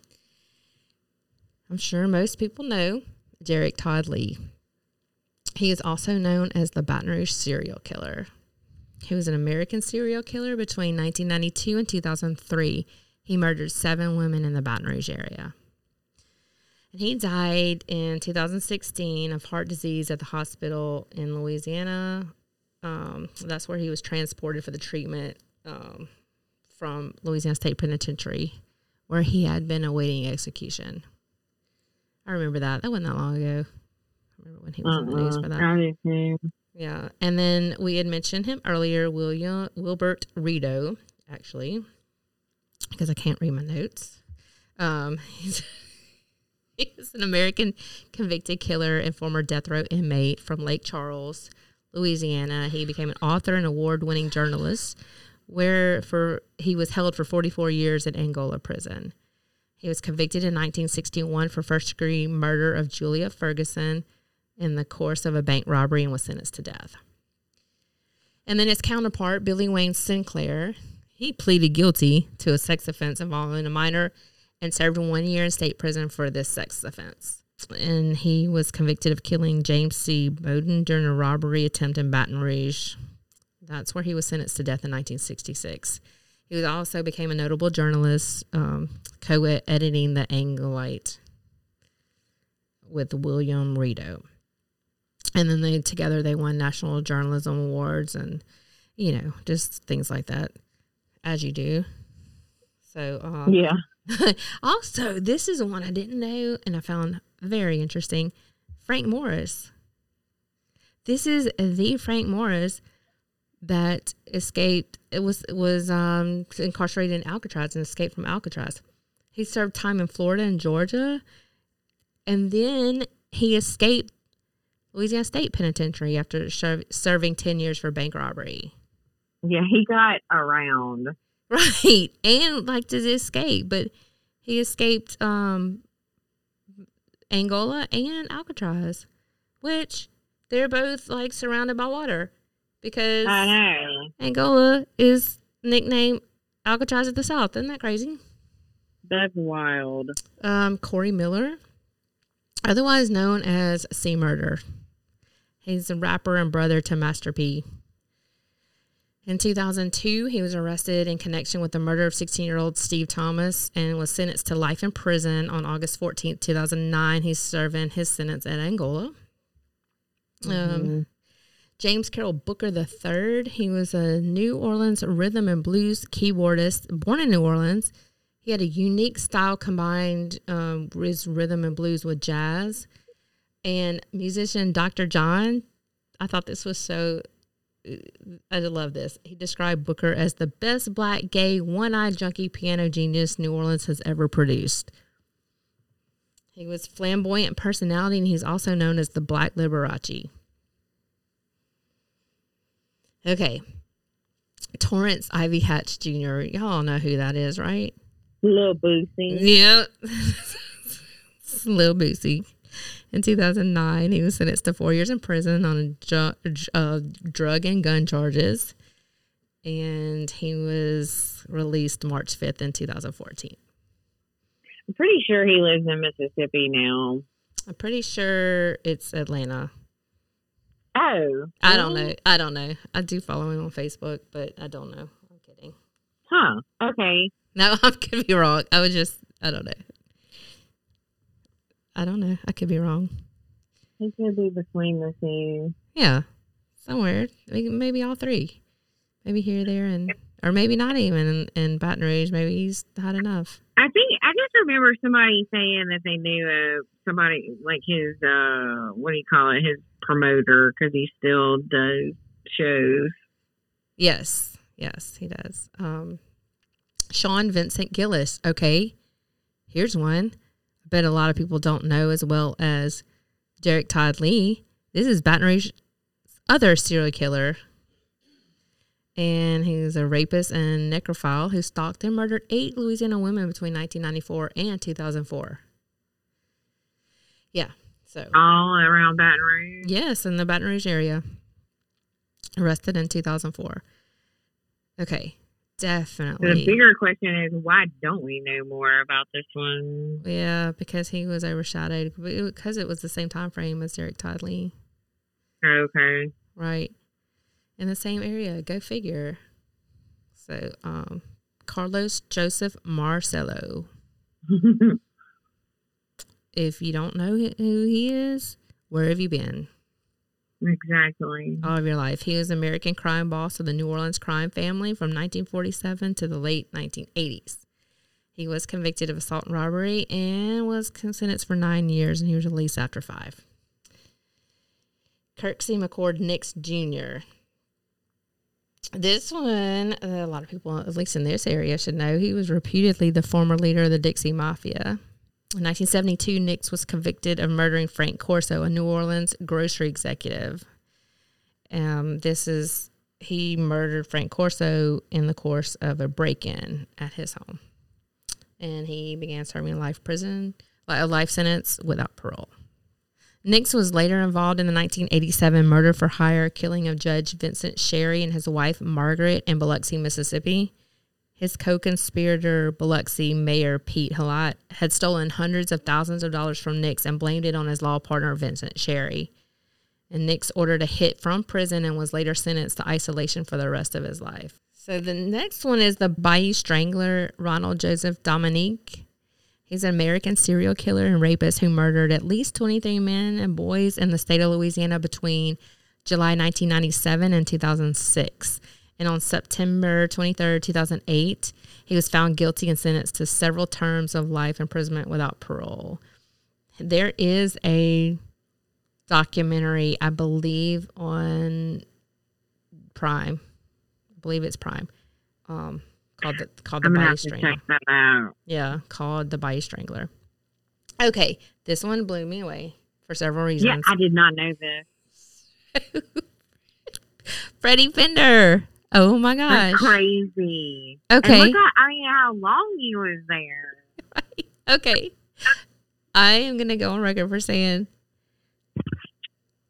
I'm sure most people know Derek Todd Lee. He is also known as the Baton Rouge serial killer. He was an American serial killer between 1992 and 2003. He murdered seven women in the Baton Rouge area. And he died in 2016 of heart disease at the hospital in Louisiana. Um, that's where he was transported for the treatment um, from Louisiana State Penitentiary, where he had been awaiting execution. I remember that. That wasn't that long ago. I remember when he was in the news Uh-uh. for that. Do too. Yeah, and then we had mentioned him earlier, William Wilbert Rideau, actually, because I can't read my notes. Um, (laughs) he's he's an American convicted killer and former death row inmate from Lake Charles, Louisiana. He became an author and award-winning journalist, where for he was held for 44 years in Angola prison. He was convicted in 1961 for first-degree murder of Julia Ferguson in the course of a bank robbery and was sentenced to death. And then his counterpart, Billy Wayne Sinclair, he pleaded guilty to a sex offense involving a minor and served one year in state prison for this sex offense. And he was convicted of killing James C. Bowden during a robbery attempt in Baton Rouge. That's where he was sentenced to death in 1966. He also became a notable journalist, um, co-editing the Angolite with William Rideau and then they together they won national journalism awards and you know just things like that as you do. So um, Yeah. (laughs) also this is one i didn't know and i found very interesting. Frank morris. This is the frank morris that escaped it was was um incarcerated in alcatraz and escaped from alcatraz he served time in florida and georgia and then he escaped Louisiana State Penitentiary after serv- serving 10 years for bank robbery. Yeah, he got around. (laughs) Right. And like to escape, but he escaped um Angola and Alcatraz, which they're both like surrounded by water because. Angola is nicknamed Alcatraz of the South. Isn't that crazy? That's wild. um, Corey Miller, otherwise known as C Murder. He's a rapper and brother to Master P. In 2002, he was arrested in connection with the murder of 16 year old Steve Thomas and was sentenced to life in prison on August 14, 2009. He's serving his sentence at Angola. Um, James Carroll Booker III. He was a New Orleans rhythm and blues keyboardist born in New Orleans. He had a unique style combined um, rhythm and blues with jazz. And musician Dr. John, I thought this was so. I love this. He described Booker as the best black, gay, one eyed junkie piano genius New Orleans has ever produced. He was flamboyant personality, and he's also known as the Black Liberace. Okay. Torrance Ivy Hatch Jr. Y'all know who that is, right? Little Boosie. Yep. (laughs) Lil Boosie. In 2009, he was sentenced to four years in prison on ju- uh, drug and gun charges. And he was released March 5th in 2014. I'm pretty sure he lives in Mississippi now. I'm pretty sure it's Atlanta. Oh. I don't know. I don't know. I do follow him on Facebook, but I don't know. I'm kidding. Huh. Okay. No, (laughs) I could be wrong. I was just, I don't know. I don't know. I could be wrong. He could be between the two. Yeah, somewhere. Maybe, maybe all three. Maybe here, there, and or maybe not even in, in Baton Rouge. Maybe he's hot enough. I think I just remember somebody saying that they knew uh, somebody like his uh what do you call it his promoter because he still does shows. Yes, yes, he does. Um, Sean Vincent Gillis. Okay, here's one. I bet a lot of people don't know as well as Derek Todd Lee. This is Baton Rouge's other serial killer. And he's a rapist and necrophile who stalked and murdered eight Louisiana women between 1994 and 2004. Yeah, so. All around Baton Rouge. Yes, in the Baton Rouge area. Arrested in 2004. Okay, definitely. The bigger question is why don't we know more about this one? Yeah, because he was overshadowed because it was the same time frame as Derek Todd Lee, Okay. right? In the same area. Go figure. So, um, Carlos Joseph Marcello. (laughs) if you don't know who he is, where have you been? Exactly. All of your life. He was American crime boss of the New Orleans crime family from 1947 to the late 1980s. He was convicted of assault and robbery and was sentenced for nine years, and he was released after five. Kirksey McCord Nix Jr. This one, a lot of people, at least in this area, should know. He was reputedly the former leader of the Dixie Mafia. In 1972, Nix was convicted of murdering Frank Corso, a New Orleans grocery executive. Um, this is he murdered Frank Corso in the course of a break-in at his home, and he began serving life prison, a life sentence without parole. Nix was later involved in the 1987 murder for hire killing of Judge Vincent Sherry and his wife Margaret in Biloxi, Mississippi. His co conspirator, Biloxi Mayor Pete Halat, had stolen hundreds of thousands of dollars from Nix and blamed it on his law partner, Vincent Sherry. And Nix ordered a hit from prison and was later sentenced to isolation for the rest of his life. So the next one is the Bayou Strangler, Ronald Joseph Dominique. He's an American serial killer and rapist who murdered at least 23 men and boys in the state of Louisiana between July 1997 and 2006. And on September 23, 2008, he was found guilty and sentenced to several terms of life imprisonment without parole. There is a documentary, I believe, on Prime. I believe it's Prime. Um, called the called the I'm gonna Bayou have to Strangler. check that out. Yeah, called the Bayou Strangler. Okay, this one blew me away for several reasons. Yeah, I did not know this. (laughs) Freddy Fender. Oh my That's gosh. crazy. Okay. And look at, I mean, how long he was there. (laughs) Okay. I am gonna go on record for saying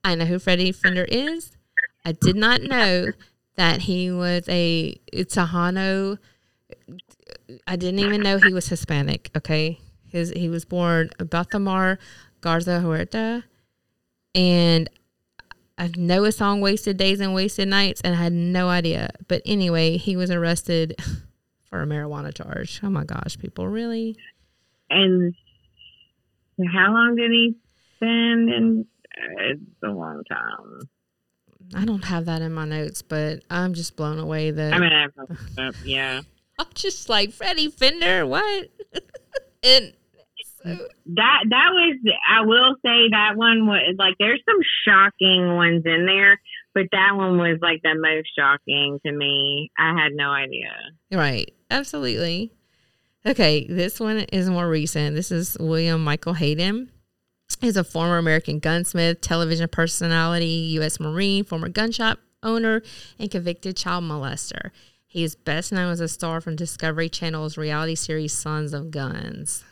I know who Freddy Fender is. I did not know that he was a Tejano. I didn't even know he was Hispanic. Okay, his he was born Baldemar Garza Huerta, and I know a song "Wasted Days and Wasted Nights," and I had no idea. But anyway, he was arrested (laughs) for a marijuana charge. Oh my gosh, people really? And how long did he spend in? uh, It's a long time. I don't have that in my notes, but I'm just blown away that I mean, I've looked yeah. I'm just like Freddy Fender. What? (laughs) and so, That that was. I will say that one was like. There's some shocking ones in there, but that one was like the most shocking to me. I had no idea. right, absolutely. Okay, this one is more recent. This is William Michael Hayden. He's a former American gunsmith, television personality, U.S. Marine, former gun shop owner, and convicted child molester. He is best known as a star from Discovery Channel's reality series Sons of Guns.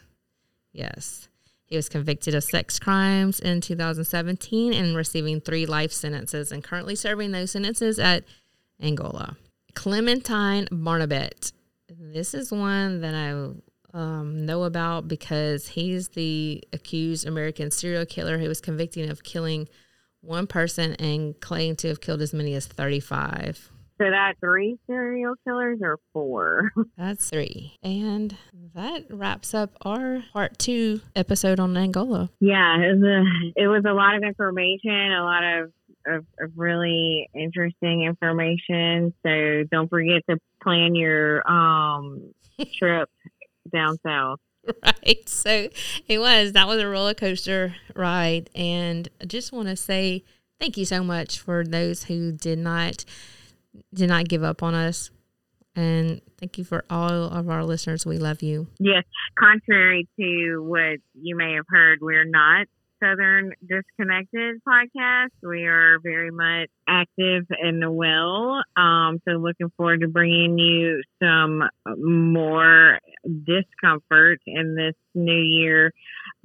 Yes. He was convicted of sex crimes in 2017 and receiving three life sentences and currently serving those sentences at Angola. Clementine Barnabet. This is one that I um, know about because he's the accused American serial killer who was convicted of killing one person and claimed to have killed as many as 35. So that three serial killers or four? (laughs) That's three. And that wraps up our part two episode on Angola. Yeah, it was a it was a lot of information, a lot of of, of really interesting information. So don't forget to plan your um (laughs) trip down south. Right. So it was. That was a roller coaster ride. And I just want to say thank you so much for those who did not did not give up on us. And thank you for all of our listeners. We love you. Yes, contrary to what you may have heard, we're not Southern Disconnected podcast. We are very much active and well. Um, so looking forward to bringing you some more discomfort in this new year.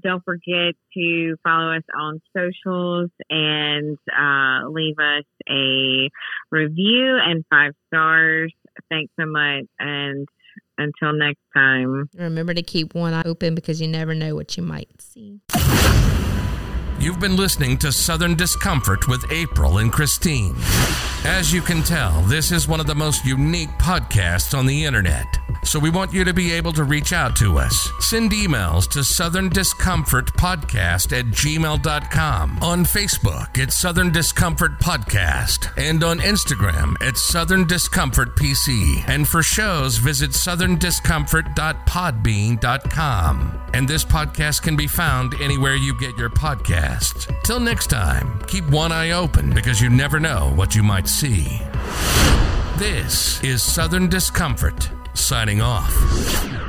Don't forget to follow us on socials and uh, leave us a review and five stars. Thanks so much. And until next time. Remember to keep one eye open because you never know what you might see. You've been listening to Southern Discomfort with April and Christine. As you can tell, this is one of the most unique podcasts on the internet. So we want you to be able to reach out to us. Send emails to Southern Discomfort Podcast at gmail.com, on Facebook at Southern Discomfort Podcast, and on Instagram at Southern Discomfort PC. And for shows, visit southerndiscomfort.podbean.com. And this podcast can be found anywhere you get your podcasts. Till next time, keep one eye open because you never know what you might see. This is Southern Discomfort signing off.